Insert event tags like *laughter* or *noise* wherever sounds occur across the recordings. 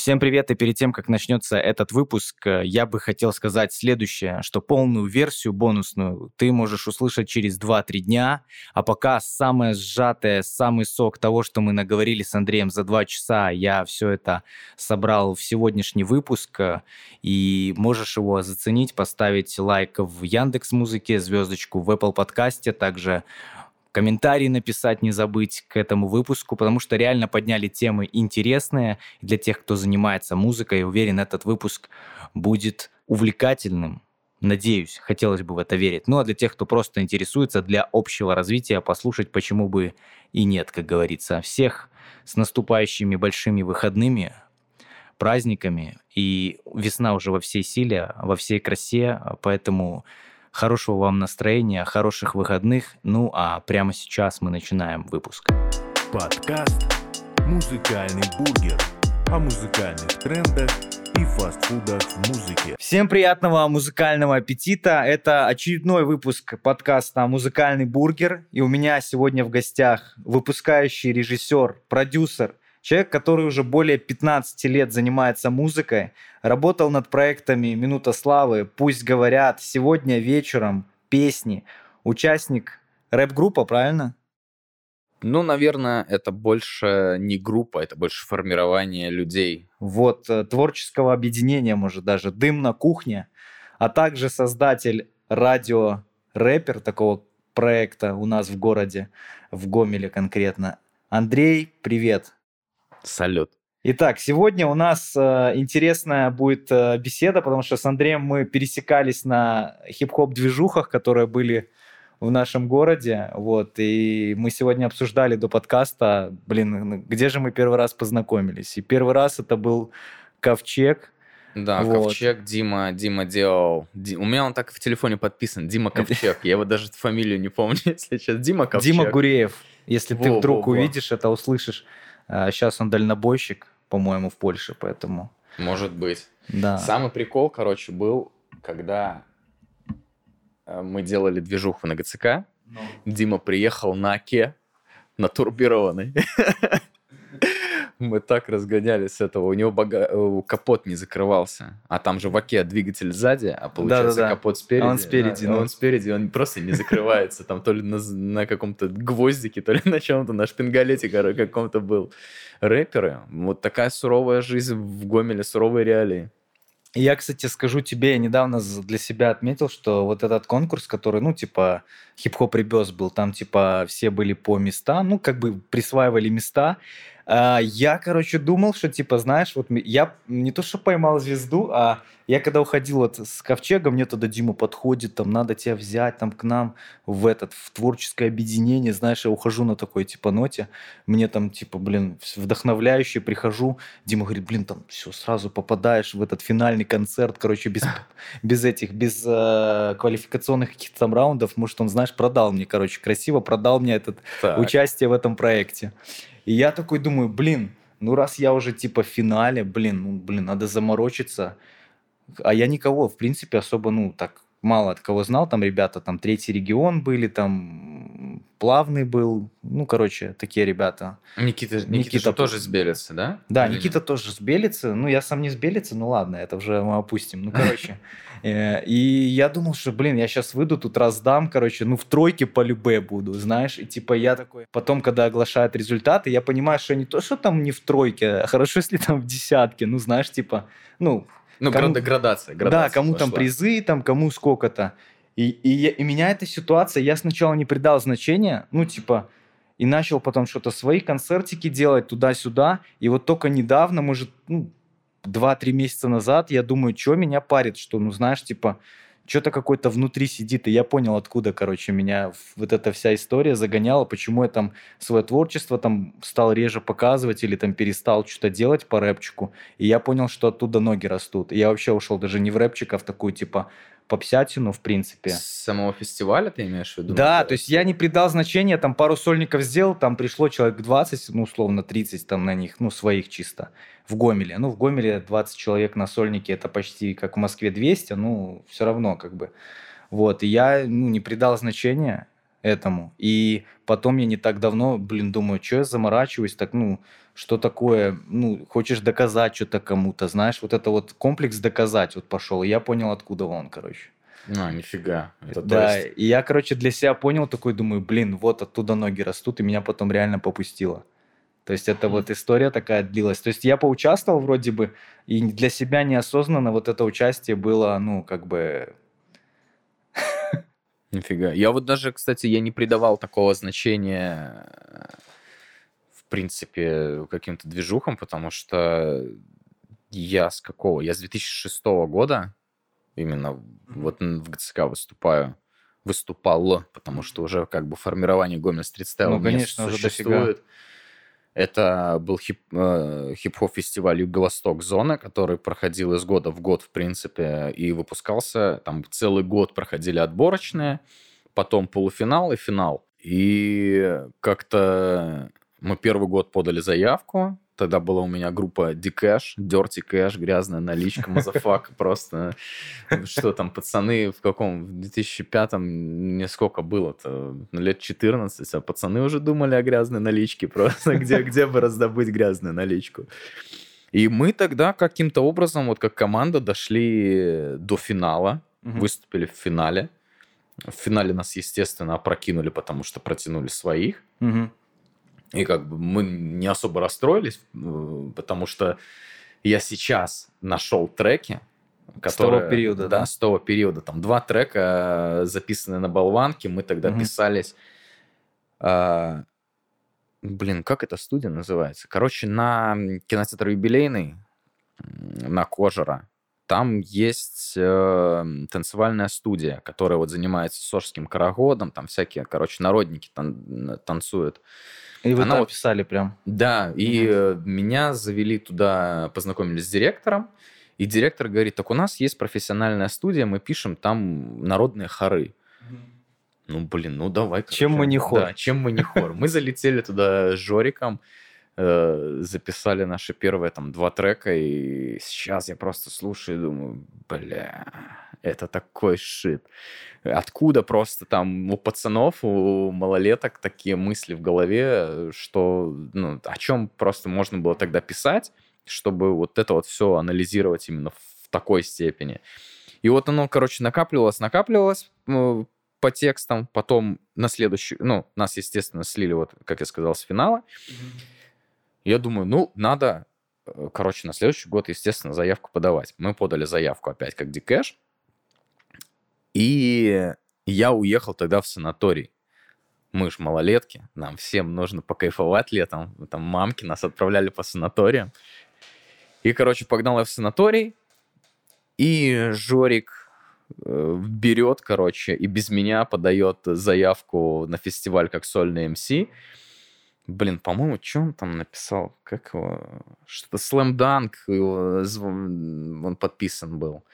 Всем привет, и перед тем, как начнется этот выпуск, э, я бы хотел сказать следующее, что полную версию бонусную ты можешь услышать через 2-3 дня, а пока самое сжатое, самый сок того, что мы наговорили с Андреем за 2 часа, я все это собрал в сегодняшний выпуск, э, и можешь его заценить, поставить лайк в Яндекс Музыке, звездочку в Apple подкасте, также комментарий написать не забыть к этому выпуску, потому что реально подняли темы интересные для тех, кто занимается музыкой. Уверен, этот выпуск будет увлекательным. Надеюсь, хотелось бы в это верить. Ну а для тех, кто просто интересуется, для общего развития послушать, почему бы и нет, как говорится. Всех с наступающими большими выходными, праздниками. И весна уже во всей силе, во всей красе, поэтому Хорошего вам настроения, хороших выходных. Ну а прямо сейчас мы начинаем выпуск. Подкаст «Музыкальный бургер» о музыкальных трендах и фастфудах в музыке. Всем приятного музыкального аппетита. Это очередной выпуск подкаста «Музыкальный бургер». И у меня сегодня в гостях выпускающий режиссер, продюсер, Человек, который уже более 15 лет занимается музыкой, работал над проектами «Минута славы», «Пусть говорят», «Сегодня вечером», «Песни», участник рэп-группа, правильно? Ну, наверное, это больше не группа, это больше формирование людей. Вот, э, творческого объединения, может, даже «Дым на кухне», а также создатель радио-рэпер такого проекта у нас в городе, в Гомеле конкретно. Андрей, привет. Салют. Итак, сегодня у нас э, интересная будет э, беседа, потому что с Андреем мы пересекались на хип-хоп движухах, которые были в нашем городе, вот, и мы сегодня обсуждали до подкаста, блин, где же мы первый раз познакомились, и первый раз это был Ковчег, да, вот. Ковчег, Дима, Дима делал. Ди... У меня он так в телефоне подписан, Дима *laughs* Ковчег. Я его даже фамилию не помню, *laughs* если сейчас. Дима Ковчег. Дима Гуреев. Если во, ты вдруг во, увидишь во. это, услышишь. Сейчас а, он дальнобойщик, по-моему, в Польше, поэтому... Может быть. Да. Самый прикол, короче, был, когда э, мы делали движуху на ГЦК, Но. Ну. Дима приехал на Оке, на турбированной. *laughs* Мы так разгонялись с этого. У него бага... Капот не закрывался. А там же в оке двигатель сзади, а получается да, да, да. капот спереди. А он спереди. Да, ну. Он спереди, он просто не закрывается. Там то ли на, на каком-то гвоздике, то ли *laughs* на чем-то, на шпингалете каком-то был. Рэперы. Вот такая суровая жизнь в Гомеле, суровые реалии. Я, кстати, скажу тебе, я недавно для себя отметил, что вот этот конкурс, который, ну, типа, хип-хоп ребес был, там, типа, все были по местам, ну, как бы присваивали места, а, я, короче, думал, что, типа, знаешь, вот я не то, что поймал звезду, а я когда уходил вот с ковчега, мне тогда Дима подходит, там, надо тебя взять там к нам в этот, в творческое объединение, знаешь, я ухожу на такой, типа, ноте, мне там, типа, блин, вдохновляющий, прихожу, Дима говорит, блин, там, все, сразу попадаешь в этот финальный концерт, короче, без, *laughs* без этих, без э, квалификационных каких-то там раундов, может, он, знаешь, продал мне, короче, красиво продал мне этот так. участие в этом проекте. И я такой думаю, блин, ну раз я уже типа в финале, блин, ну блин, надо заморочиться. А я никого, в принципе, особо, ну, так мало от кого знал. Там ребята, там третий регион были, там плавный был. Ну, короче, такие ребята. Никита, Никита, Никита тоже с Белицы, да? Да, Или Никита нет? тоже с Белицы. Ну, я сам не с Белицы, ну ладно, это уже мы опустим. Ну, короче. *laughs* Э, и я думал, что, блин, я сейчас выйду, тут раздам, короче, ну, в тройке по любе буду, знаешь. И типа я такой... Потом, когда оглашают результаты, я понимаю, что не то, что там не в тройке, а хорошо, если там в десятке. Ну, знаешь, типа, ну, ну, кому... градация, градация. Да, кому пошла. там призы, там кому сколько-то. И, и, и меня эта ситуация, я сначала не придал значения, ну, типа, и начал потом что-то свои концертики делать туда-сюда. И вот только недавно, может, ну, 2-3 месяца назад, я думаю, что меня парит, что, ну, знаешь, типа, что-то какой-то внутри сидит, и я понял, откуда, короче, меня вот эта вся история загоняла, почему я там свое творчество там стал реже показывать или там перестал что-то делать по рэпчику, и я понял, что оттуда ноги растут. И я вообще ушел даже не в рэпчик, а в такую, типа, попсятину, в принципе. С самого фестиваля ты имеешь в виду? Да, то есть я не придал значения, там пару сольников сделал, там пришло человек 20, ну, условно, 30 там на них, ну, своих чисто, в Гомеле. Ну, в Гомеле 20 человек на сольнике, это почти как в Москве 200, ну, все равно как бы. Вот, и я, ну, не придал значения этому. И потом я не так давно, блин, думаю, что я заморачиваюсь, так, ну, что такое, ну, хочешь доказать что-то кому-то, знаешь, вот это вот комплекс доказать вот пошел, и я понял, откуда он, короче. А, нифига. Это, да, есть... и я, короче, для себя понял, такой думаю, блин, вот оттуда ноги растут, и меня потом реально попустило. То есть это вот история такая длилась. То есть я поучаствовал вроде бы, и для себя неосознанно вот это участие было, ну, как бы... Нифига. Я вот даже, кстати, я не придавал такого значения принципе, каким-то движухам, потому что я с какого? Я с 2006 года именно вот в ГЦК выступаю выступал, потому что уже как бы формирование Гомель стрит ну, конечно, уже существует. Дофига. Это был хип, э, хип-хоп фестиваль Юго-Восток Зона, который проходил из года в год, в принципе, и выпускался. Там целый год проходили отборочные, потом полуфинал и финал. И как-то мы первый год подали заявку, Тогда была у меня группа D-Cash, Dirty Cash, грязная наличка, motherfuck, *laughs* просто что там, пацаны в каком, в 2005-м, мне сколько было-то, ну, лет 14, а пацаны уже думали о грязной наличке просто, *laughs* где, где бы раздобыть грязную наличку. И мы тогда каким-то образом, вот как команда, дошли до финала, угу. выступили в финале. В финале нас, естественно, опрокинули, потому что протянули своих. Угу. И как бы мы не особо расстроились, э, потому что я сейчас нашел треки, которые... С того периода, да? Да, с того периода. Там два трека э, записаны на болванке, мы тогда угу. писались... А, блин, как эта студия называется? Короче, на кинотеатр юбилейный, на Кожера, там есть э, танцевальная студия, которая вот занимается сожским карагодом, там всякие, короче, народники тан- танцуют. И вы Она там вот, писали прям? Да, и mm меня завели туда, познакомились с директором, и директор говорит, так у нас есть профессиональная студия, мы пишем там народные хоры. Ну, блин, ну давай. Короче. Чем мы не хор? Да, чем мы не хор. Мы залетели туда с Жориком, э, записали наши первые там два трека, и сейчас я просто слушаю и думаю, бля, это такой шит. Откуда просто там у пацанов, у малолеток такие мысли в голове, что, ну, о чем просто можно было тогда писать, чтобы вот это вот все анализировать именно в такой степени. И вот оно, короче, накапливалось, накапливалось ну, по текстам, потом на следующий, ну, нас, естественно, слили, вот, как я сказал, с финала. Mm-hmm. Я думаю, ну, надо, э, короче, на следующий год, естественно, заявку подавать. Мы подали заявку опять как Дикэш. И я уехал тогда в санаторий. Мы ж малолетки, нам всем нужно покайфовать летом. Там мамки нас отправляли по санаториям. И, короче, погнал я в санаторий, и Жорик э, берет, короче, и без меня подает заявку на фестиваль как сольный МС. Блин, по-моему, что он там написал? Как его? Что-то Slam Dunk, его, он подписан был.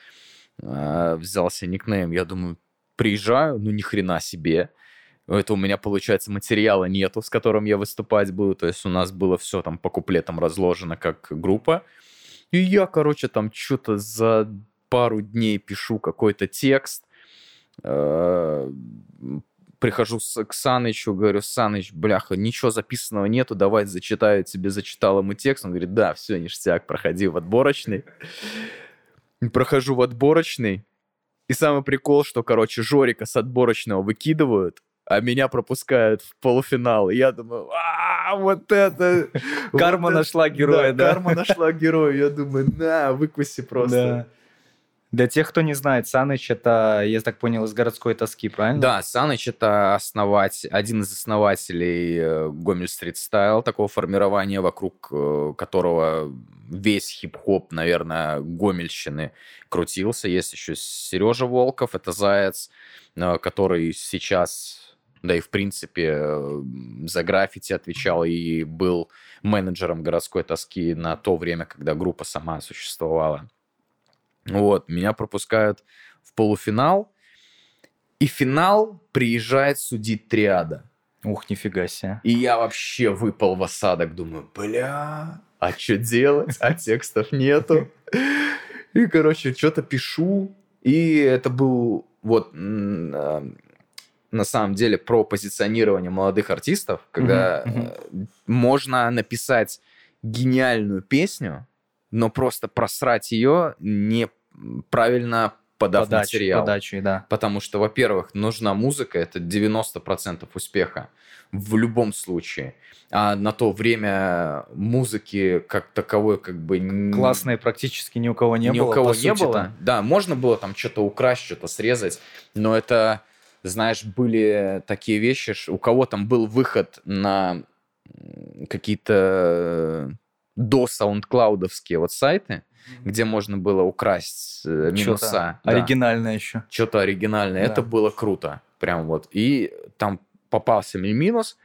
А, взялся никнейм. Я думаю, приезжаю, ну ни хрена себе. Это у меня, получается, материала нету, с которым я выступать буду. То есть у нас было все там по куплетам разложено как группа. И я, короче, там что-то за пару дней пишу какой-то текст. Прихожу к Санычу, говорю, Саныч, бляха, ничего записанного нету, давай зачитаю тебе, зачитал ему текст. Он говорит, да, все, ништяк, проходи в отборочный прохожу в отборочный, и самый прикол, что, короче, Жорика с отборочного выкидывают, а меня пропускают в полуфинал. И я думаю, а, вот это... Карма нашла героя, да? Карма нашла героя. Я думаю, на, выкуси просто. Для тех, кто не знает, Саныч это, я так понял, из городской тоски, правильно? Да, Саныч это основатель, один из основателей э, Гомель Стрит Стайл, такого формирования, вокруг э, которого весь хип-хоп, наверное, Гомельщины крутился. Есть еще Сережа Волков, это Заяц, э, который сейчас, да и в принципе, за граффити отвечал и был менеджером городской тоски на то время, когда группа сама существовала. Вот, меня пропускают в полуфинал, и финал приезжает судить триада. Ух, нифига себе. И я вообще выпал в осадок, думаю, бля, а что делать? А текстов нету. И, короче, что-то пишу. И это был вот а, на самом деле про позиционирование молодых артистов, когда uh-huh. можно написать гениальную песню, но просто просрать ее неправильно подав Подачи, материал. подачи, да. Потому что, во-первых, нужна музыка, это 90% успеха в любом случае. А на то время музыки как таковой как бы... Классной практически ни у кого не ни было. у кого не было. Да, можно было там что-то украсть, что-то срезать, но это, знаешь, были такие вещи, у кого там был выход на какие-то до саундклаудовские вот сайты, где можно было украсть э, минуса. Да оригинальное еще. что-то оригинальное. Да. Это было круто. Прям вот. И там попался мне минус.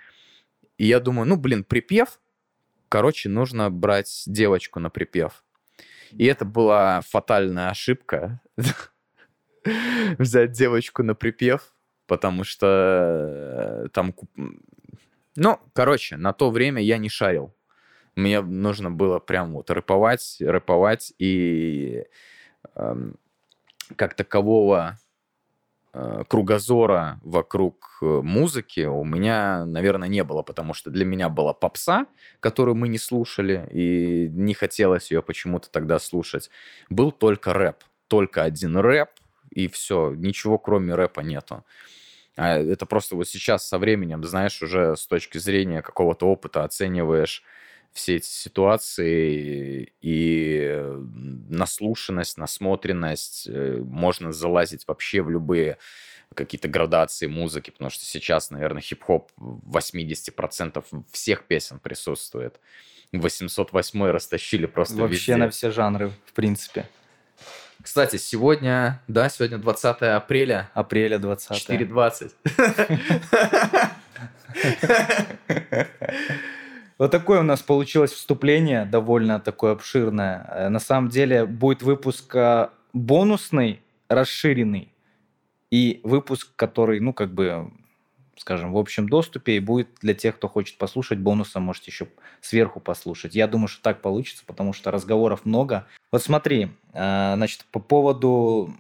И я думаю, ну, блин, припев. Короче, нужно брать девочку на припев. И это была фатальная ошибка. *laughs* Взять девочку на припев, потому что э, там... Ну, короче, на то время я не шарил. Мне нужно было прям вот рэповать, рэповать, и эм, как такового э, кругозора вокруг э, музыки у меня, наверное, не было, потому что для меня была попса, которую мы не слушали, и не хотелось ее почему-то тогда слушать. Был только рэп, только один рэп, и все, ничего кроме рэпа нету. А это просто вот сейчас со временем, знаешь, уже с точки зрения какого-то опыта оцениваешь все эти ситуации и э, наслушанность, насмотренность, э, можно залазить вообще в любые какие-то градации музыки, потому что сейчас, наверное, хип-хоп в 80% всех песен присутствует. 808 растащили просто Вообще везде. на все жанры, в принципе. Кстати, сегодня, да, сегодня 20 апреля, Апреля 20 4.20. *laughs* *laughs* Вот такое у нас получилось вступление, довольно такое обширное. Э, На самом деле будет выпуск э, бонусный, расширенный, и выпуск, который, ну, как бы, скажем, в общем доступе, и будет для тех, кто хочет послушать, бонусом можете еще сверху послушать. Я думаю, что так получится, потому что разговоров много. Вот смотри, э, значит, по поводу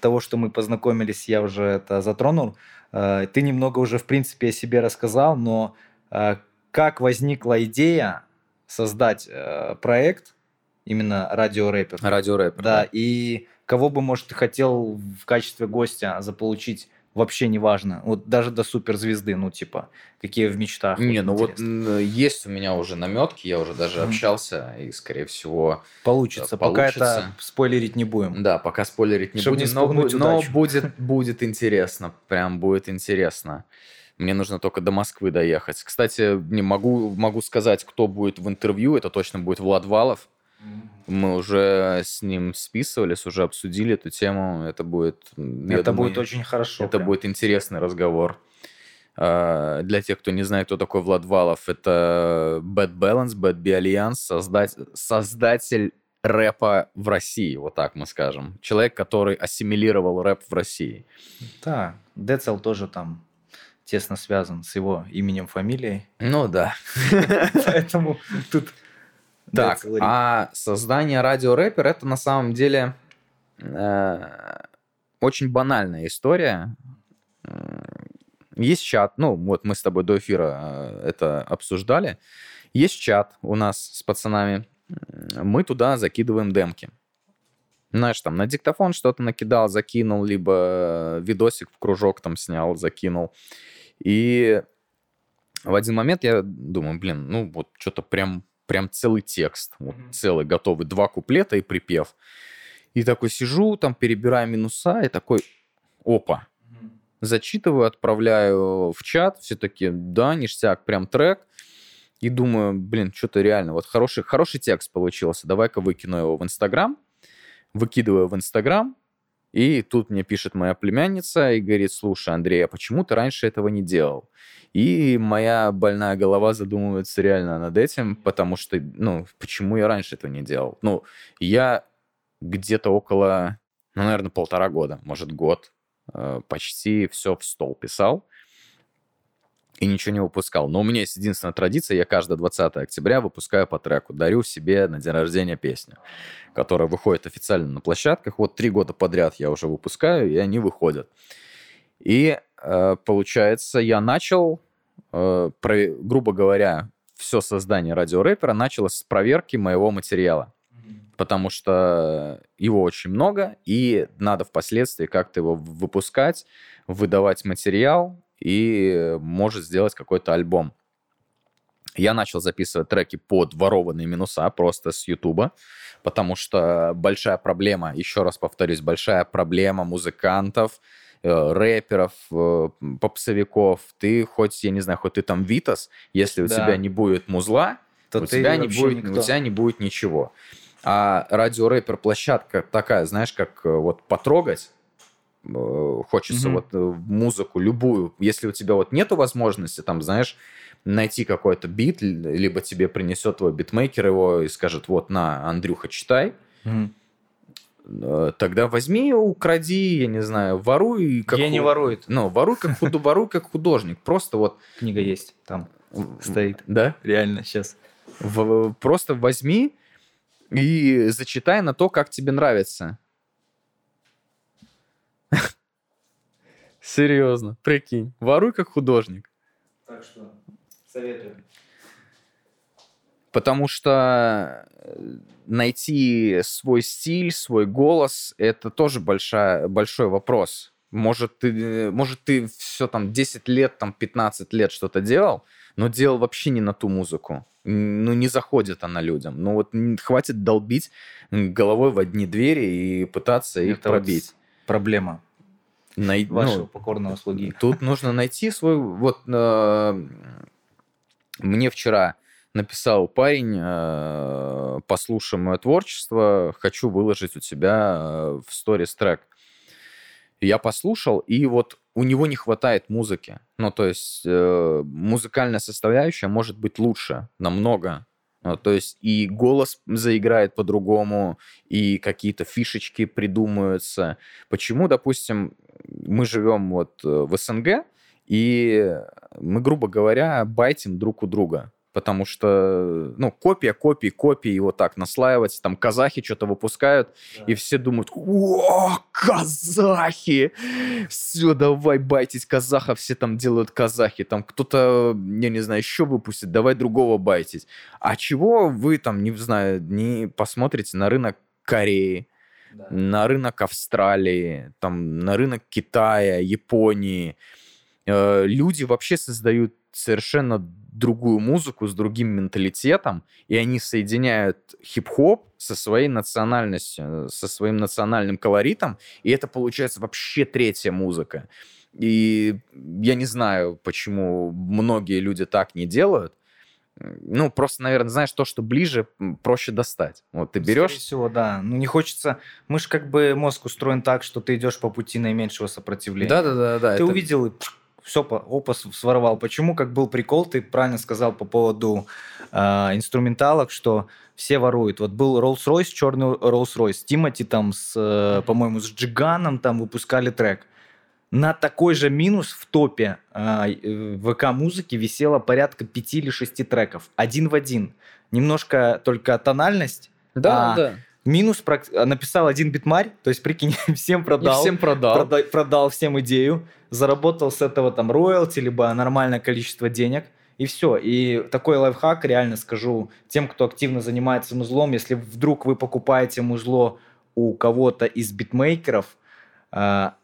того, что мы познакомились, я уже это затронул. Ты немного уже, в принципе, о себе рассказал, но как возникла идея создать э, проект именно радиорэпер? Радиорэпер. Да, и кого бы, может, ты хотел в качестве гостя заполучить, вообще не важно. Вот даже до суперзвезды, ну, типа, какие в мечтах. Не, ну вот интересно. м, есть у меня уже наметки, я уже даже общался, и, скорее всего, Получится. да, Пока это получится. спойлерить не будем. да, пока спойлерить не Чтоб не будем, но, бу- но удачу. будет, будет интересно, прям будет интересно. Мне нужно только до Москвы доехать. Кстати, не могу, могу сказать, кто будет в интервью, это точно будет Влад Валов. Мы уже с ним списывались, уже обсудили эту тему. Это будет... это думаю, будет очень хорошо. Это прям. будет интересный разговор. А, Для тех, кто не знает, кто такой Влад Валов, это Bad Balance, Bad B Alliance, создать, создатель рэпа в России, вот так мы скажем. Человек, который ассимилировал рэп в России. Да, Децл тоже там тесно связан с его именем, фамилией. Ну да. *laughs* Поэтому тут... Так, а создание радиорэпер это на самом деле э, очень банальная история. М, Есть чат, ну вот мы с тобой до эфира э, это обсуждали. Есть чат у нас с пацанами. Мы туда закидываем демки. Знаешь, там на диктофон что-то накидал, закинул, либо э, видосик в кружок там снял, закинул. И в один момент я думаю, блин, ну вот что-то прям, прям целый текст, вот Мгм. целый готовый, два куплета и припев. И такой сижу, там перебираю минуса, и такой, опа, зачитываю, отправляю в чат, все таки да, ништяк, прям трек. И думаю, блин, что-то реально, вот хороший, хороший текст получился, давай-ка выкину его в Инстаграм. Выкидываю в Инстаграм, и тут мне пишет моя племянница и говорит, слушай, Андрей, а почему ты раньше этого не делал? И моя больная голова задумывается реально над этим, потому что, ну, почему я раньше этого не делал? Ну, я где-то около, ну, наверное, полтора года, может, год, э, почти все в стол писал и ничего не выпускал. Но у меня есть единственная традиция, я каждое 20 октября выпускаю по треку, дарю себе на день рождения песню, которая выходит официально на площадках. Вот три года подряд я уже выпускаю, и они выходят. И э, получается, я начал, э, про- грубо говоря, все создание радиорэпера началось с проверки моего материала. Потому что его очень много, и надо впоследствии как-то его выпускать, выдавать материал, и может сделать какой-то альбом. Я начал записывать треки под ворованные минуса просто с Ютуба, потому что большая проблема, еще раз повторюсь, большая проблема музыкантов, э, рэперов, э, попсовиков. Ты хоть, я не знаю, хоть ты там Витас, если у Да. тебя не будет музла, То у, тебя не будет, никто. у тебя не будет ничего. А радиорэпер площадка такая, знаешь, как э, вот потрогать, хочется Мгм. вот э, музыку любую. Если у тебя вот нету возможности, там, знаешь, найти какой-то бит, либо тебе принесет твой битмейкер его и скажет, вот, на, Андрюха, читай, э, тогда возьми, укради, я не знаю, воруй. Как Гений ху- ворует. Ну, воруй как, худ... воруй как художник. Просто вот... Книга есть там. Стоит. Да? Реально, сейчас. В- просто возьми и зачитай на то, как тебе нравится. Серьезно, прикинь. Воруй как художник. Так что советую. Потому что э, найти свой стиль, свой голос, это тоже большая, большой вопрос. Может, ты, э, может, ты все там 10 лет, там 15 лет что-то делал, но делал вообще не на ту музыку. Ну, не заходит она людям. Ну, вот хватит долбить головой в одни двери и пытаться их Это вот пробить. Проблема Най- вашего ну, покорного слуги. Тут нужно найти свой... Вот э, мне вчера написал парень, э, послушай мое творчество, хочу выложить у тебя э, в сторис трек. Я послушал, и вот у него не хватает музыки. Ну, то есть э, музыкальная составляющая может быть лучше намного. Ну, то есть и голос заиграет по-другому, и какие-то фишечки придумаются. Почему, допустим, мы живем вот э, в СНГ, и мы, грубо говоря, байтим друг у друга. Потому что, ну, копия, копии, копии, вот так наслаивать. Там казахи что-то выпускают, и все думают, о, казахи! Все, давай байтить казахов, все там делают казахи. Там кто-то, я не знаю, еще выпустит, давай другого байтить. А чего вы там, не знаю, не посмотрите на рынок Кореи, на рынок Австралии, там, на рынок Китая, Японии. Э, Люди вообще создают совершенно другую музыку с другим менталитетом, и они соединяют хип-хоп со своей национальностью, со своим национальным колоритом, и это получается вообще третья музыка. И я не знаю, почему многие люди так не делают. Ну, просто, наверное, знаешь, то, что ближе, проще достать. Вот ты берешь... Скорее всего, да. Ну, не хочется... Мы же как бы мозг устроен так, что ты идешь по пути наименьшего сопротивления. Да-да-да. Ты увидел и все, опа, с- своровал. Почему, как был прикол, ты правильно сказал по поводу э, инструменталок, что все воруют. Вот был Rolls-Royce, черный Rolls-Royce. Тимати там, с, э, по-моему, с Джиганом там выпускали трек. На такой же минус в топе э, ВК-музыки висело порядка пяти или шести треков. Один в один. Немножко только тональность. Да, А, да. Минус прак- написал один битмарь, то есть, прикинь, *laughs* всем И продал всем продал. прода- продал всем идею, заработал с этого там роялти, либо нормальное количество денег, и все. И такой лайфхак, реально скажу, тем, кто активно занимается музлом, если вдруг вы покупаете музло у кого-то из битмейкеров, а,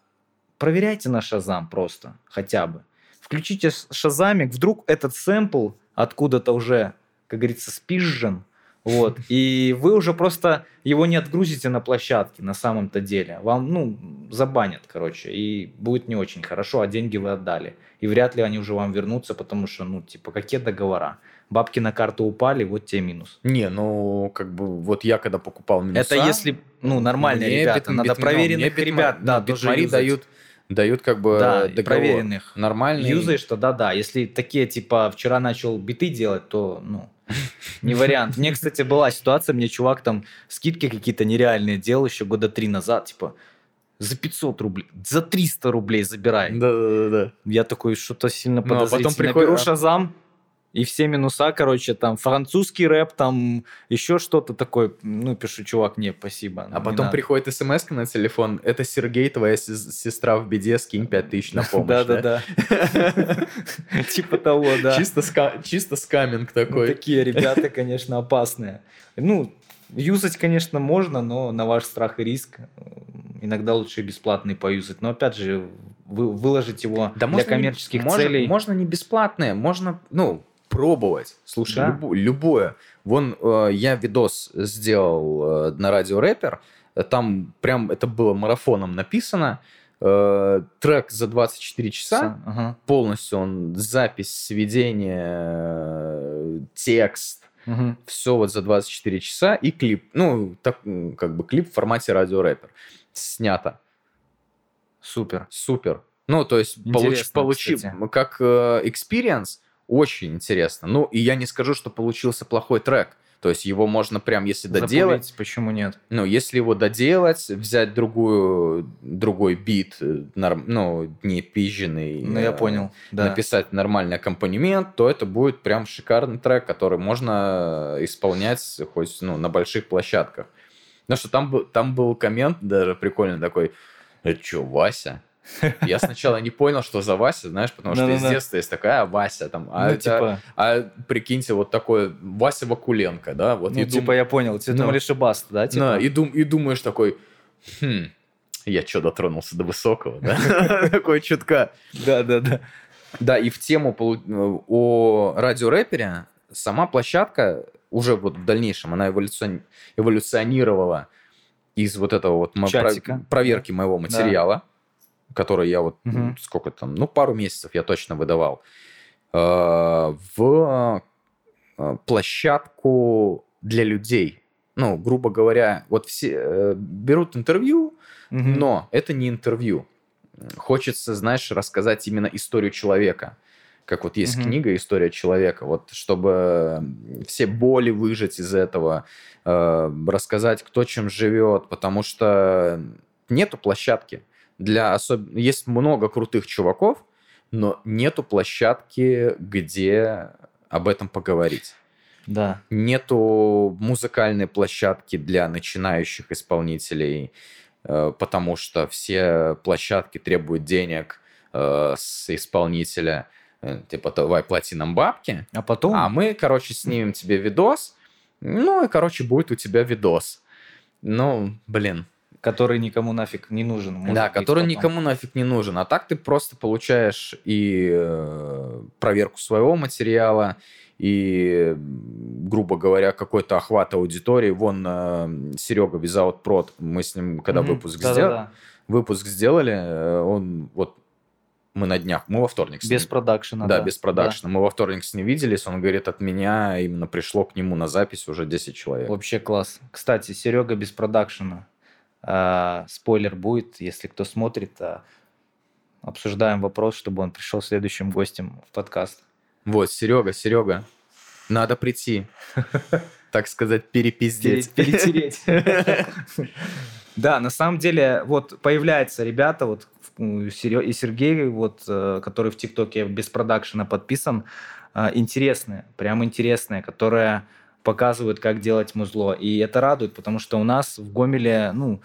проверяйте на Шазам просто, хотя бы. Включите Шазамик, вдруг этот сэмпл откуда-то уже, как говорится, спизжен, вот, и вы уже просто его не отгрузите на площадке на самом-то деле. Вам, ну, забанят, короче, и будет не очень хорошо, а деньги вы отдали. И вряд ли они уже вам вернутся, потому что, ну, типа, какие договора? Бабки на карту упали, вот тебе минус. Не, ну, как бы, вот я когда покупал минуса... Это если, ну, нормальные мне ребята, бит- надо битма- проверенных мне битма- ребят, да, ну, тоже битмари юзать. дают, дают как бы да, договор. проверенных. Нормальный. Юзаешь, то да-да. Если такие, типа, вчера начал биты делать, то, ну, не вариант. Мне, кстати, была ситуация, мне чувак там скидки какие-то нереальные делал еще года три назад, типа, за 500 рублей, за 300 рублей забирай. Да, да, да, да. Я такой, что-то сильно Ну, а потом подозрительно. приходит- Беру Шазам, И все минуса, короче, там французский рэп, там еще что-то такое. Ну, пишу, чувак, не, спасибо. А потом приходит смс на телефон. Это Сергей, твоя сестра в беде, скинь 5000 на *laughs* помощь. Да-да-да. *laughs* Типа того, да. Чисто скаминг Ну, такой. Такие ребята, конечно, опасные. Ну, юзать, конечно, можно, но на ваш страх и риск. Иногда лучше бесплатный поюзать. Но опять же, вы, выложить его Да для можно не- коммерческих можно- целей. Можно не бесплатное, можно, ну, пробовать. Слушай, Да. любо- любое. Вон э, я видос сделал э, на радио рэпер. Э, Там прям это было марафоном написано. Э, трек за 24 часа. Ага. Полностью он запись, сведение, э, текст. Мгм. Все вот за 24 часа и клип. Ну, так, как бы клип в формате радио рэпер. Снято. Супер. Супер. Ну, то есть Интересно, получи, кстати. как э, experience очень интересно. Ну, и я не скажу, что получился плохой трек. То есть его можно прям, если доделать, почему нет? ну, если его доделать, взять другую, другой бит, э, норм- ну, не пизженный, Ну, я э, понял. Да. написать нормальный аккомпанемент, то это будет прям шикарный трек, который можно исполнять хоть ну, на больших площадках. Потому что там, был- там был коммент даже прикольный такой, это что, Вася? Я сначала не понял, что за Вася, знаешь, потому что из Да-да-да. детства есть такая «А, Вася, там, а, ну, это- типа, а прикиньте, вот такой Вася Вакуленко, да, вот ну, типа, я понял. Тебе Ну. думали, что баста, да? Типа? Да, и, дум- и думаешь такой, хм, я что, дотронулся до высокого, да? *laughs* Такой чутка. да, да, да. Да, и в тему о радиорэпере сама площадка уже вот в дальнейшем, она эволюцион- эволюционировала из вот этого вот Чатика. проверки моего материала, который я вот, ну, сколько там, ну, пару месяцев я точно выдавал, э, в э, площадку для людей. Ну, грубо говоря, вот все э, берут интервью, Мгм. но это не интервью. Хочется, знаешь, рассказать именно историю человека. Как вот есть Мгм. книга «История человека», вот чтобы все боли выжать из этого, э, рассказать, кто чем живет, потому что нету площадки. Для особ... Есть много крутых чуваков, но нету площадки, где об этом поговорить Да. нету музыкальной площадки для начинающих исполнителей, э, потому что все площадки требуют денег э, с исполнителя. Э, Типа, давай плати нам бабки, А потом... а мы, короче, снимем тебе видос, ну и, короче, будет у тебя видос. Ну, блин. Который никому нафиг не нужен. может да, который потом. никому нафиг не нужен. А так ты просто получаешь и э, проверку своего материала, и, грубо говоря, какой-то охват аудитории. Вон Серега Визаут Прод, мы с ним, когда Мгм. выпуск, Да-да-да. сдел- выпуск сделали, э, он вот мы на днях, мы во вторник с Без ним- продакшена. да, без продакшена. Мы во вторник с ним виделись, он говорит, от меня именно пришло к нему на запись уже 10 человек. Вообще класс. Кстати, Серега без продакшена. А, спойлер будет, если кто смотрит. а, обсуждаем вопрос, чтобы он пришел следующим гостем в подкаст. Вот, Серега, Серега, надо прийти, *laughs* так сказать, перепиздеть. Пере- Перетереть. *laughs* Да, на самом деле, вот появляются ребята, вот и Сергей, вот, э, который в ТикТоке без продакшена подписан, э, интересные, прям интересные, которые показывают, как делать музло. И это радует, потому что у нас в Гомеле, ну,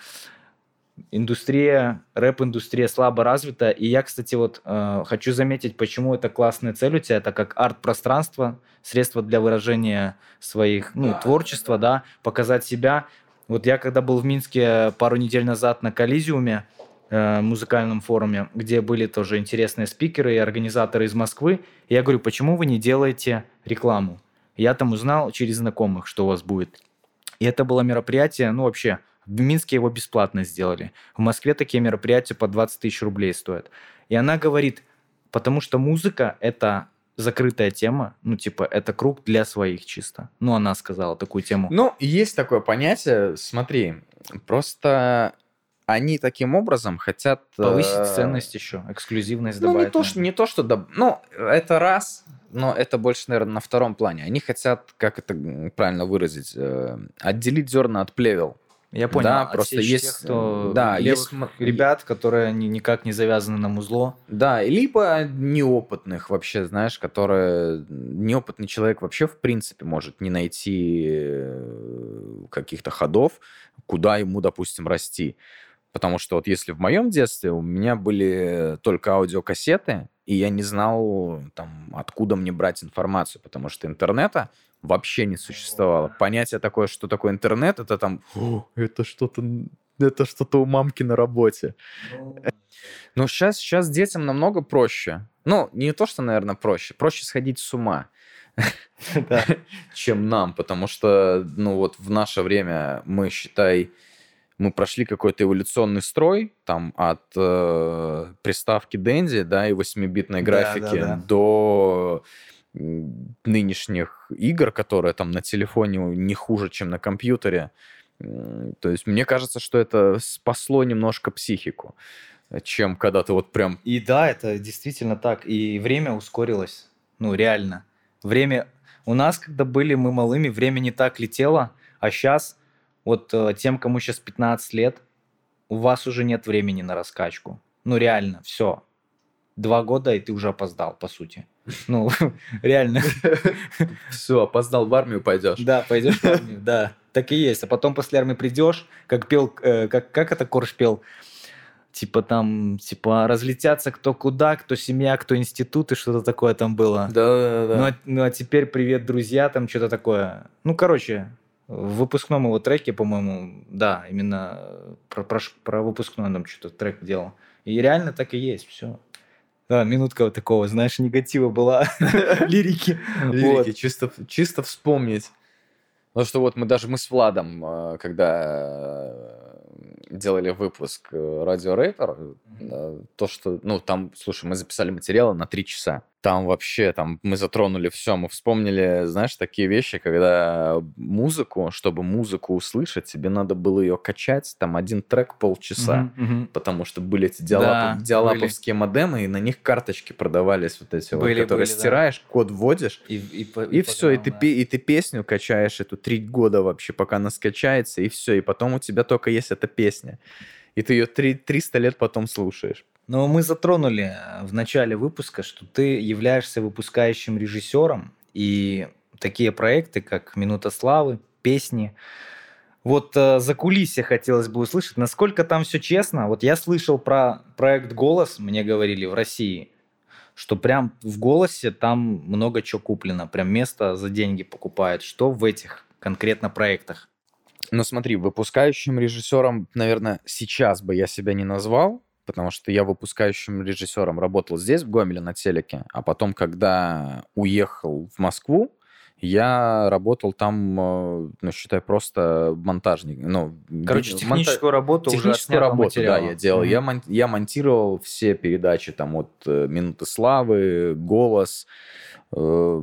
индустрия, рэп-индустрия слабо развита. И я, кстати, вот э, хочу заметить, почему это классная цель у тебя. Это как арт-пространство, средство для выражения своих, ну, творчества, да, показать себя. Вот я когда был в Минске пару недель назад на Коллизиуме, э, музыкальном форуме, где были тоже интересные спикеры и организаторы из Москвы, и я говорю, почему вы не делаете рекламу? Я там узнал через знакомых, что у вас будет. И это было мероприятие, ну, вообще, в Минске его бесплатно сделали. В Москве такие мероприятия по 20 тысяч рублей стоят. И она говорит, потому что музыка – это закрытая тема, ну, типа, это круг для своих чисто. Ну, она сказала такую тему. Ну, есть такое понятие, смотри, просто они таким образом хотят... э, Повысить ценность еще, эксклюзивность Ну, не добавить. то, что, не то, что... доб- Ну, это раз, но это больше, наверное, на втором плане. Они хотят, как это правильно выразить, э, отделить зерна от плевел. Я понял. Да, Отсечь просто тех, есть, кто да, есть ребят, которые ни- никак не завязаны на музло. Да, либо неопытных вообще, знаешь, которые... Неопытный человек вообще, в принципе, может не найти э, каких-то ходов, куда ему, допустим, расти. Потому что вот если в моем детстве у меня были только аудиокассеты, и я не знал, там, откуда мне брать информацию, потому что интернета вообще не существовало. Понятие такое, что такое интернет, это там, «О, это что-то это что-то у мамки на работе. Ну, сейчас, сейчас детям намного проще. Ну, не то, что, наверное, проще. Проще сходить с ума, *laughs* чем нам. Потому что, ну, вот в наше время мы, считай, мы прошли какой-то эволюционный строй, там, от э, приставки Dendy, да, и 8-битной Да, графики да, да. до м, нынешних игр, которые там на телефоне не хуже, чем на компьютере. То есть мне кажется, что это спасло немножко психику, чем когда ты вот прям... И да, это действительно так. И время ускорилось. Ну, реально. Время... У нас, когда были мы малыми, время не так летело, а сейчас, вот э, тем, кому сейчас 15 лет, у вас уже нет времени на раскачку. Ну, реально, все. Два года, и ты уже опоздал, по сути. Ну, *laughs* реально. *laughs* Все, опоздал в армию, пойдешь. Да, пойдешь в армию, *laughs* да. Так и есть. А потом после армии придешь, как пел, э, как, как это Корж пел? Типа там, типа, разлетятся кто куда, кто семья, кто институт, и что-то такое там было. Да, да, Ну, а, ну, а теперь привет, друзья, там что-то такое. Ну, короче, в выпускном его треке, по-моему, да, именно э, про, про, про выпускной он там что-то трек делал. И реально так и есть, все. Да, минутка вот такого, знаешь, негатива была, *laughs* лирики. Лирики, чисто, чисто вспомнить. Потому что вот мы даже мы с Владом, э, когда э, делали выпуск Радио Рэпер, то, что, ну, там, слушай, мы записали материалы на три часа. Там вообще, там, мы затронули все, мы вспомнили, знаешь, такие вещи, когда музыку, чтобы музыку услышать, тебе надо было ее качать, там, один трек полчаса. Мгм, мгм. Потому что были эти диалап- Да, диалаповские модемы, и на них карточки продавались вот эти вот, Были, которые были, да. стираешь, код вводишь, И, и, по- и все, и ты, и ты песню качаешь эту три года вообще, пока она скачается, и все, и потом у тебя только есть эта песня. И ты ее три, 300 лет потом слушаешь. Но мы затронули э, в начале выпуска, что ты являешься выпускающим режиссером, и такие проекты, как «Минута славы», песни. Вот э, за кулисье хотелось бы услышать, насколько там все честно. Вот я слышал про проект «Голос», мне говорили, в России, что прям в «Голосе» там много чего куплено, прям место за деньги покупают. Что в этих конкретно проектах? Но смотри, выпускающим режиссером, наверное, сейчас бы я себя не назвал, потому что я выпускающим режиссером работал здесь, в Гомеле, на телеке, а потом, когда уехал в Москву, я работал там, э, ну, считай, просто монтажник. Ну, Короче, видео- монта- техническую работу уже Техническую отснятого работу, да, материала. я делал. Мгм. Я, мон- я монтировал все передачи, там, от э, «Минуты славы», «Голос», э,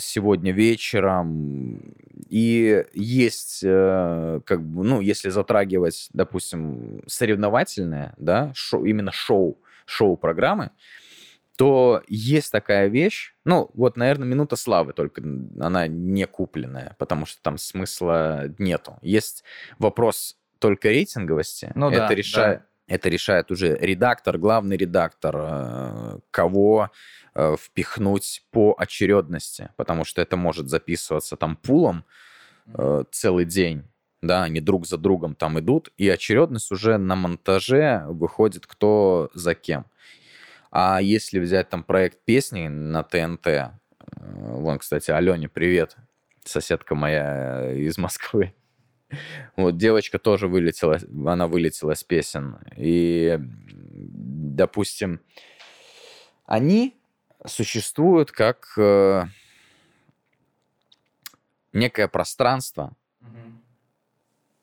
«Сегодня вечером». И есть, э, как бы, ну, если затрагивать, допустим, соревновательное, да, шоу, именно шоу, шоу-программы, то есть такая вещь, ну, вот, наверное, «Минута славы», только она не купленная, потому что там смысла нету. Есть вопрос только рейтинговости. Ну это да, решает, это решает уже редактор, главный редактор, э, кого э, впихнуть по очередности, потому что это может записываться там пулом э, целый день, да, они друг за другом там идут, и очередность уже на монтаже выходит кто за кем. А если взять там проект песни на ТНТ, э, вон, кстати, Алене привет, соседка моя из Москвы. Вот девочка тоже вылетела, она вылетела с песен. И, допустим, они существуют как э, некое пространство,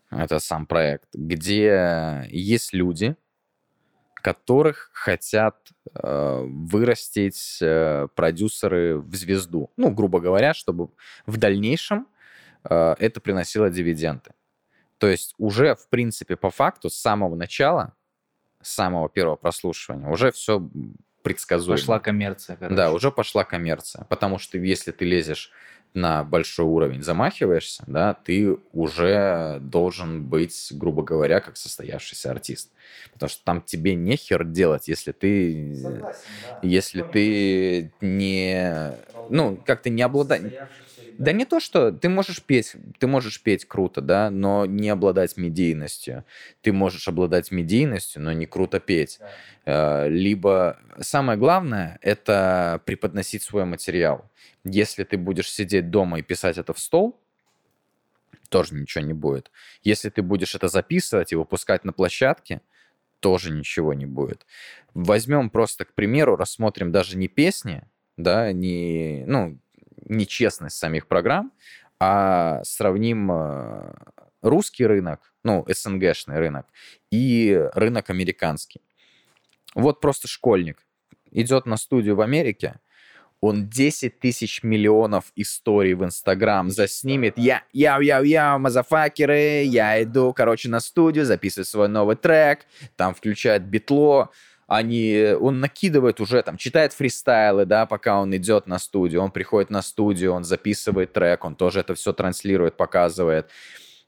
это сам проект, где есть люди, которых хотят э, вырастить э, продюсеры в звезду. Ну, грубо говоря, чтобы в дальнейшем э, это приносило дивиденды. То есть уже, в принципе, по факту, с самого начала, с самого первого прослушивания, уже все предсказуемо. Пошла коммерция, короче. Да, уже пошла коммерция. Потому что если ты лезешь на большой уровень, замахиваешься, да, ты уже должен быть, грубо говоря, как состоявшийся артист. Потому что там тебе нехер делать, если ты... Согласен, да. Если ты не... Ну, как-то не обладаешь... Да не то, что ты можешь петь, ты можешь петь круто, да, но не обладать медийностью. Ты можешь обладать медийностью, но не круто петь. Э, Либо самое главное это преподносить свой материал. Если ты будешь сидеть дома и писать это в стол, тоже ничего не будет. Если ты будешь это записывать и выпускать на площадке, тоже ничего не будет. Возьмем просто, к примеру, рассмотрим даже не песни, да, не, ну, нечестность самих программ, а сравним э, русский рынок, ну, СНГшный рынок, и рынок американский. Вот просто школьник идет на студию в Америке, он 10 тысяч миллионов историй в Инстаграм заснимет. Я, я, я, я, мазафакеры, я иду, короче, на студию, записываю свой новый трек, там включает битло, они, он накидывает уже, там, читает фристайлы, да, пока он идет на студию, он приходит на студию, он записывает трек, он тоже это все транслирует, показывает.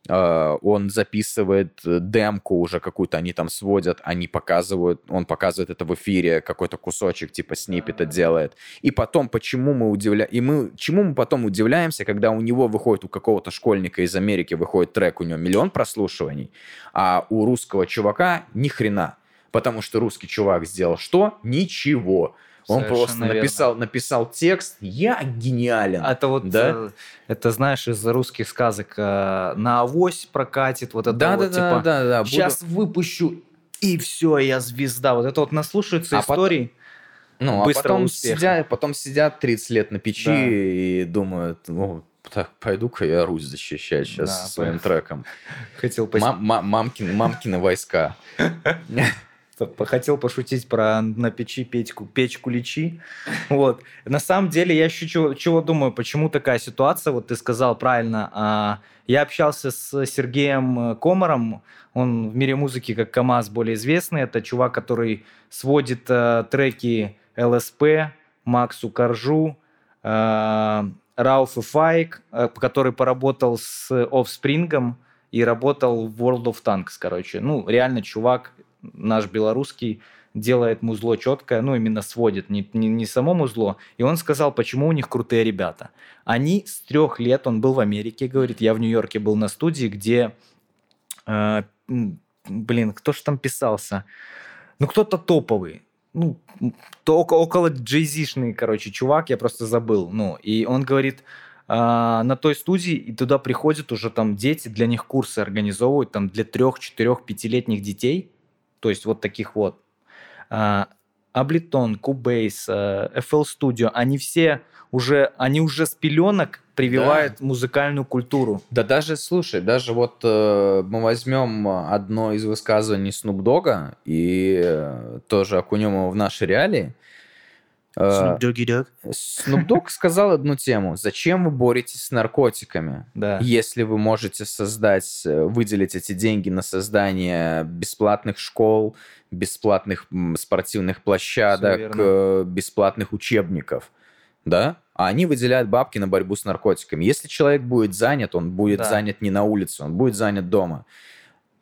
Э, он записывает э, демку уже какую-то, они там сводят, они показывают, он показывает это в эфире, какой-то кусочек типа сниппета делает. И потом, почему мы удивляем, и мы, чему мы потом удивляемся, когда у него выходит, у какого-то школьника из Америки выходит трек, у него миллион прослушиваний, а у русского чувака ни хрена. Потому что русский чувак сделал что? Ничего. Он Совершенно просто верно. написал, написал текст, я гениален. А Это вот, Да? э, это знаешь, из русских сказок э, на авось прокатит, вот это да, вот, да, да, типа, да, да, буду- сейчас выпущу, и все, я звезда. Вот это вот наслушаются А потом- историй. Ну, а потом успеха. сидят, потом сидят 30 лет на печи Да. и думают, ну, так, пойду-ка я Русь защищать сейчас Да, своим пой- треком. Хотел, пос- Мам- ма- мамкины, мамкины войска. *laughs* хотел пошутить про на печи печку, печку лечи. Вот. На самом деле, я еще чего, чего думаю, почему такая ситуация, вот ты сказал правильно, а, я общался с Сергеем Комаром, он в мире музыки как КамАЗ более известный, это чувак, который сводит э, треки ЛСП, Максу Коржу, э, Рауф и Файк, э, который поработал с Offspring и работал в World of Tanks, короче. Ну, реально чувак наш белорусский делает музло четкое, ну, именно сводит, не, не, не само музло. И он сказал, почему у них крутые ребята. Они с трех лет, он был в Америке, говорит, я в Нью-Йорке был на студии, где, э, блин, кто ж там писался? Ну, кто-то топовый. Ну, то около, около джейзишный, короче, чувак, я просто забыл. Ну, и он говорит, а, на той студии, и туда приходят уже там дети, для них курсы организовывают, там для трех, четырех, пятилетних детей, то есть вот таких вот. Ableton, Cubase, FL Studio, они все уже, они уже с пеленок прививают музыкальную культуру. Да даже, слушай, даже вот э, мы возьмем одно из высказываний Dogg и э, тоже окунем его в наши реалии. Dogg. Snoop Dogg сказал одну тему. Зачем вы боретесь с наркотиками? Да. Если вы можете создать, э, выделить эти деньги на создание бесплатных школ, бесплатных спортивных площадок, э, бесплатных учебников, да? А они выделяют бабки на борьбу с наркотиками. Если человек будет занят, он будет Да. занят не на улице, он будет занят дома.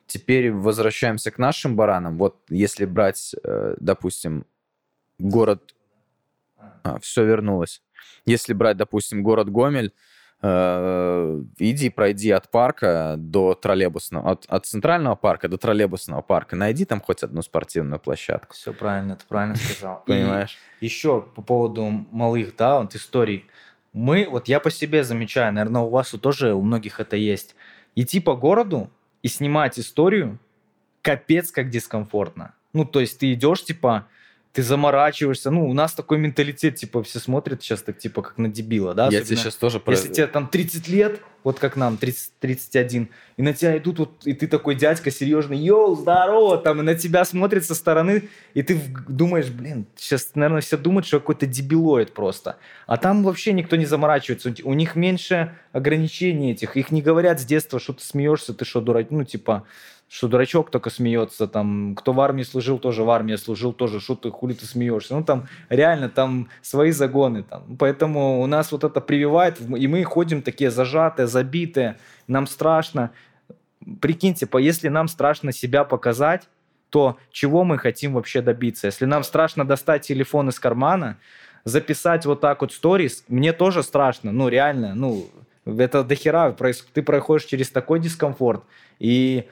Теперь возвращаемся к нашим баранам. Вот если брать, э, допустим, город... А, все вернулось. Если брать, допустим, город Гомель, э, иди, пройди от парка до троллейбусного, от, от центрального парка до троллейбусного парка, найди там хоть одну спортивную площадку. Все правильно, ты правильно сказал. *laughs* И Понимаешь? еще по поводу малых, да, вот историй. Мы, вот я по себе замечаю, наверное, у вас тоже, у многих это есть. Идти по городу и снимать историю, капец как дискомфортно. Ну, то есть ты идешь, типа, ты заморачиваешься. Ну, у нас такой менталитет, типа, все смотрят сейчас так, типа, как на дебила, да? Я особенно тебе сейчас тоже про... Если тебе там 30 лет, вот как нам, 30, 31, и на тебя идут, вот, и ты такой дядька серьезный, йоу, здорово, там, и на тебя смотрят со стороны, и ты думаешь, блин, сейчас, наверное, все думают, что какой-то дебилоид просто. А там вообще никто не заморачивается, у них меньше ограничений этих, их не говорят с детства, что ты смеешься, ты что, дурак, ну, типа, что дурачок только смеется, там, кто в армии служил, тоже в армии служил, тоже, что ты, хули ты смеешься. Ну, там, реально, там свои загоны, там. Поэтому у нас вот это прививает, и мы ходим такие зажатые, забитые, нам страшно. Прикиньте, если нам страшно себя показать, то чего мы хотим вообще добиться? Если нам страшно достать телефон из кармана, записать вот так вот сторис, мне тоже страшно, ну, реально, ну, это дохера, ты проходишь через такой дискомфорт, и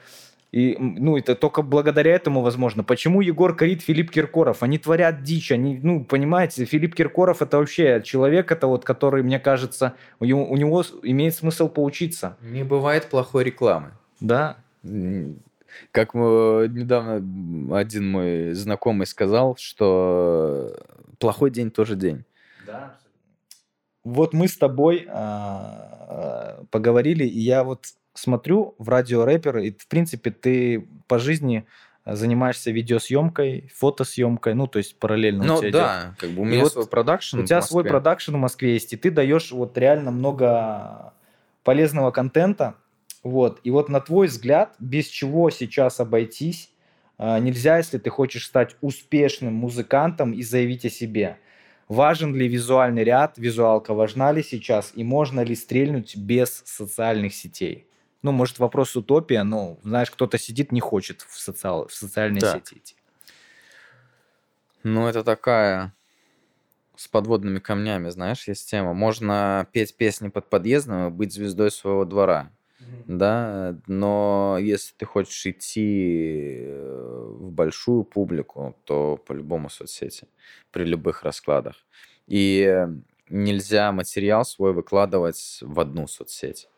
и, ну, это только благодаря этому возможно. Почему Егор Крид, Филипп Киркоров? Они творят дичь. Они, ну, понимаете, Филипп Киркоров это вообще человек, это вот, который, мне кажется, у него, у него имеет смысл поучиться. Не бывает плохой рекламы. Да. Как недавно один мой знакомый сказал, что плохой день тоже день. Да, вот мы с тобой а, а, поговорили, и я вот смотрю в радиорэпер, и, в принципе, ты по жизни э, занимаешься видеосъемкой, фотосъемкой, ну, то есть параллельно ну, у тебя да, идет. как бы у меня и свой вот продакшн У тебя свой продакшн в Москве есть, и ты даешь вот реально много полезного контента, вот, и вот на твой взгляд, без чего сейчас обойтись э, нельзя, если ты хочешь стать успешным музыкантом и заявить о себе. Важен ли визуальный ряд, визуалка важна ли сейчас, и можно ли стрельнуть без социальных сетей? Ну, может, вопрос утопия, но, знаешь, кто-то сидит, не хочет в, социал, в социальные да. сети идти. Ну, это такая с подводными камнями, знаешь, есть тема. Можно петь песни под подъездом и быть звездой своего двора, mm-hmm. да, но если ты хочешь идти э, в большую публику, то по-любому соцсети, при любых раскладах. И нельзя материал свой выкладывать в одну соцсеть.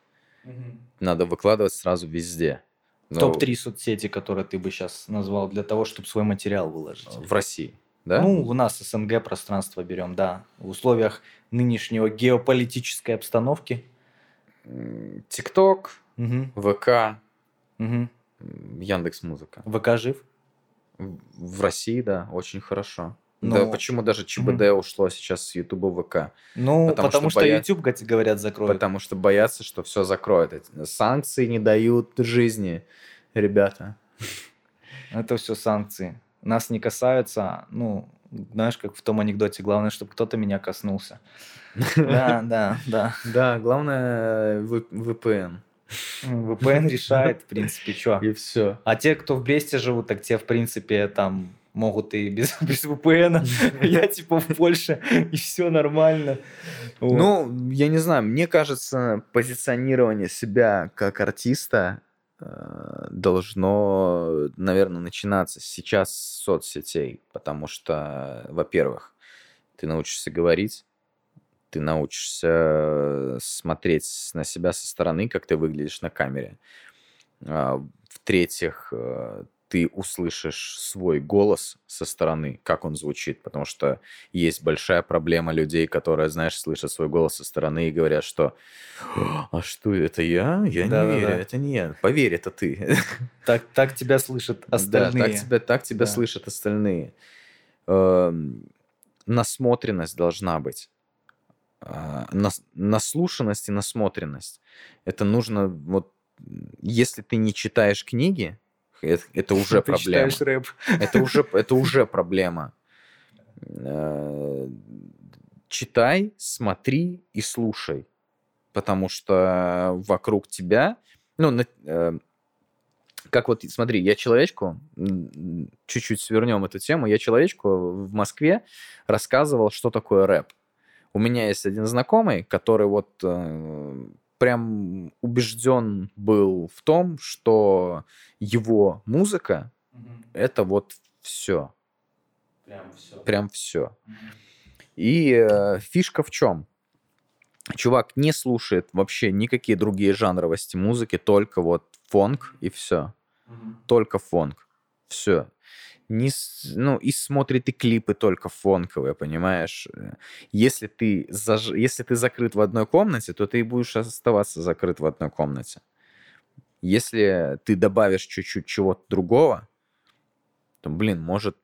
Угу. Надо выкладывать сразу везде. Но... Топ-3 соцсети, которые ты бы сейчас назвал для того, чтобы свой материал выложить. В России, да? Ну, у нас СНГ пространство берем, да. В условиях нынешнего геополитической обстановки. ТикТок, угу. ВК, угу. Яндекс Музыка. ВК жив? В России, да, очень хорошо. Ну, да почему даже ЧБД угу. ушло сейчас с Ютуба ВК? Ну, потому, потому что, что боя... YouTube, говорят, закроют. Потому что боятся, что все закроют. Санкции не дают жизни, ребята. *laughs* Это все санкции. Нас не касаются, ну, знаешь, как в том анекдоте, главное, чтобы кто-то меня коснулся. *laughs* Да, да, да. Да, главное VPN. VPN решает, в принципе, что. И все. А те, кто в Бресте живут, так те, в принципе, там могут и без, *laughs* без VPN. Я типа в Польше, и все нормально. Ну, я не знаю, мне кажется, позиционирование себя как артиста э, должно, наверное, начинаться сейчас с соцсетей, потому что, во-первых, ты научишься говорить, ты научишься смотреть на себя со стороны, как ты выглядишь на камере. А, в-третьих, э, ты услышишь свой голос со стороны, как он звучит, потому что есть большая проблема людей, которые, знаешь, слышат свой голос со стороны и говорят, что «А что, это я? Я да, не да, верю, да. это не я. Поверь, это ты». *laughs* Так, так тебя слышат остальные. Да, так тебя, так тебя да. слышат остальные. Э, насмотренность должна быть. Э, нас, наслушанность и насмотренность. Это нужно, вот, если ты не читаешь книги, это, это *laughs* уже Ты проблема. рэп. Это уже, *laughs* это уже проблема. Э, читай, смотри и слушай. Потому что вокруг тебя... Ну, э, как вот, смотри, я человечку, чуть-чуть свернем эту тему, я человечку в Москве рассказывал, что такое рэп. У меня есть один знакомый, который вот э, прям убежден был в том, что его музыка угу. это вот все. Прям все. Прям все. Угу. И э, фишка в чем? Чувак не слушает вообще никакие другие жанровости музыки, только вот фонк и все. Угу. Только фонк. Все. Не, ну, и смотрит и клипы только фонковые, понимаешь? Э, Если ты, заж... Если ты закрыт в одной комнате, то ты будешь оставаться закрыт в одной комнате. Если ты добавишь чуть-чуть чего-то другого, то, блин, может,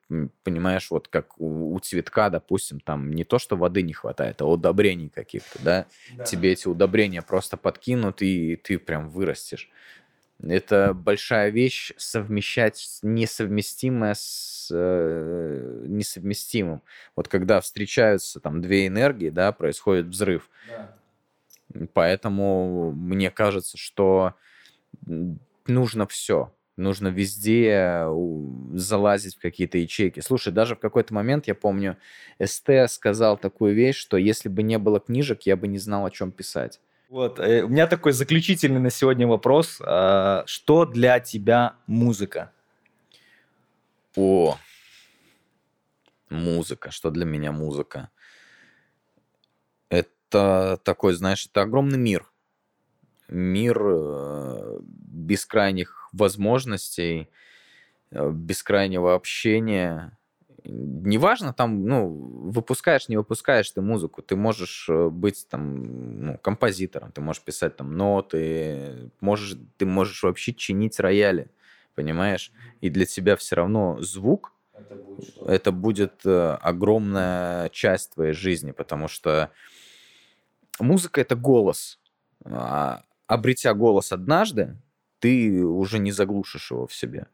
понимаешь, вот как у, у цветка, допустим, там не то, что воды не хватает, а удобрений каких-то, да? Тебе эти удобрения просто подкинут, и ты прям вырастешь. Это большая вещь совмещать несовместимое с э, несовместимым. Вот когда встречаются там две энергии, да, происходит взрыв. Поэтому мне кажется, что нужно все. Нужно везде залазить в какие-то ячейки. Слушай, даже в какой-то момент, я помню, СТ сказал такую вещь, что если бы не было книжек, я бы не знал, о чем писать. Вот, э, у меня такой заключительный на сегодня вопрос. А, Что для тебя музыка? О, музыка. Что для меня музыка? Это такой, знаешь, это огромный мир. Мир э, бескрайних возможностей, э, бескрайнего общения. Неважно, там, ну, выпускаешь, не выпускаешь ты музыку, ты можешь э, быть там ну, композитором, ты можешь писать там ноты, можешь, ты можешь вообще чинить рояли, понимаешь? И для тебя все равно звук это будет э, огромная часть твоей жизни, потому что музыка это голос. А обретя голос однажды, ты уже не заглушишь его в себе.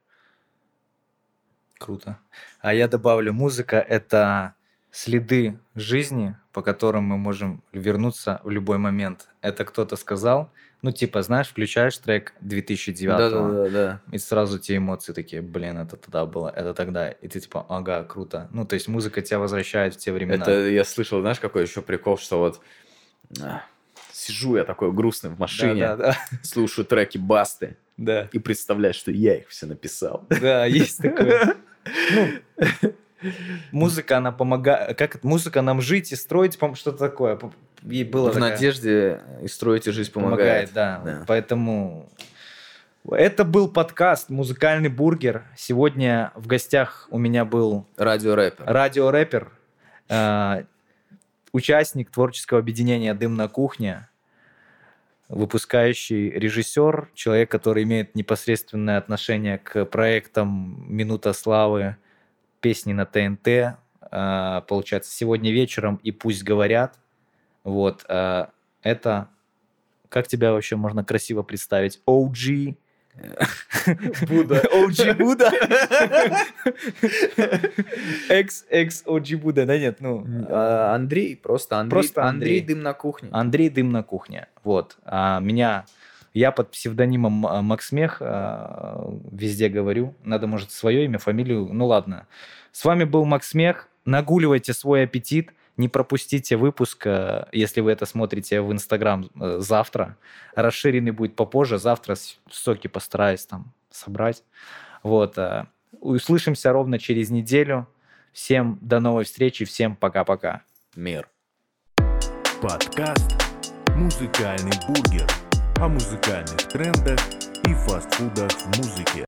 Круто. А я добавлю, музыка — это следы жизни, по которым мы можем вернуться в любой момент. Это кто-то сказал, ну, типа, знаешь, включаешь трек 2009 да. и сразу те эмоции такие, блин, это тогда было, это тогда. И ты типа, ага, круто. Ну, то есть музыка тебя возвращает в те времена. Это я слышал, знаешь, какой еще прикол, что вот а, сижу я такой грустный в машине, Да, да, слушаю треки Басты да. и представляю, что я их все написал. Да, да, есть такое. *laughs* Ну, *laughs* музыка, она помогает... Как это? Музыка нам жить и строить, по что-то такое. И было В такая- надежде и строить и жизнь Помогает, помогает. да. Да. Поэтому это был подкаст «Музыкальный бургер». Сегодня в гостях у меня был Радиорэпер. радиорэпер, э, участник творческого объединения «Дым на кухне», выпускающий режиссер, человек, который имеет непосредственное отношение к проектам «Минута славы», песни на ТНТ, э, получается, сегодня вечером и «Пусть говорят». Вот, э, это, как тебя вообще можно красиво представить? OG, Будда. OG *laughs* Будда. Ex OG Будда, да нет, ну. А, Андрей, просто Андрей. Просто Андрей. Андрей. дым на кухне. Андрей Дым на кухне. Вот. А меня, я под псевдонимом а, Максмех а, везде говорю. Надо, может, свое имя, фамилию. Ну ладно. С вами был Максмех. Нагуливайте свой аппетит. Не пропустите выпуск, а, если вы это смотрите в Инстаграм а, завтра. Расширенный будет попозже. Завтра соки постараюсь там собрать. Вот. а, Услышимся ровно через неделю. Всем до новой встречи. Всем пока-пока. Мир. Подкаст «Музыкальный бургер» о музыкальных трендах и фастфудах в музыке.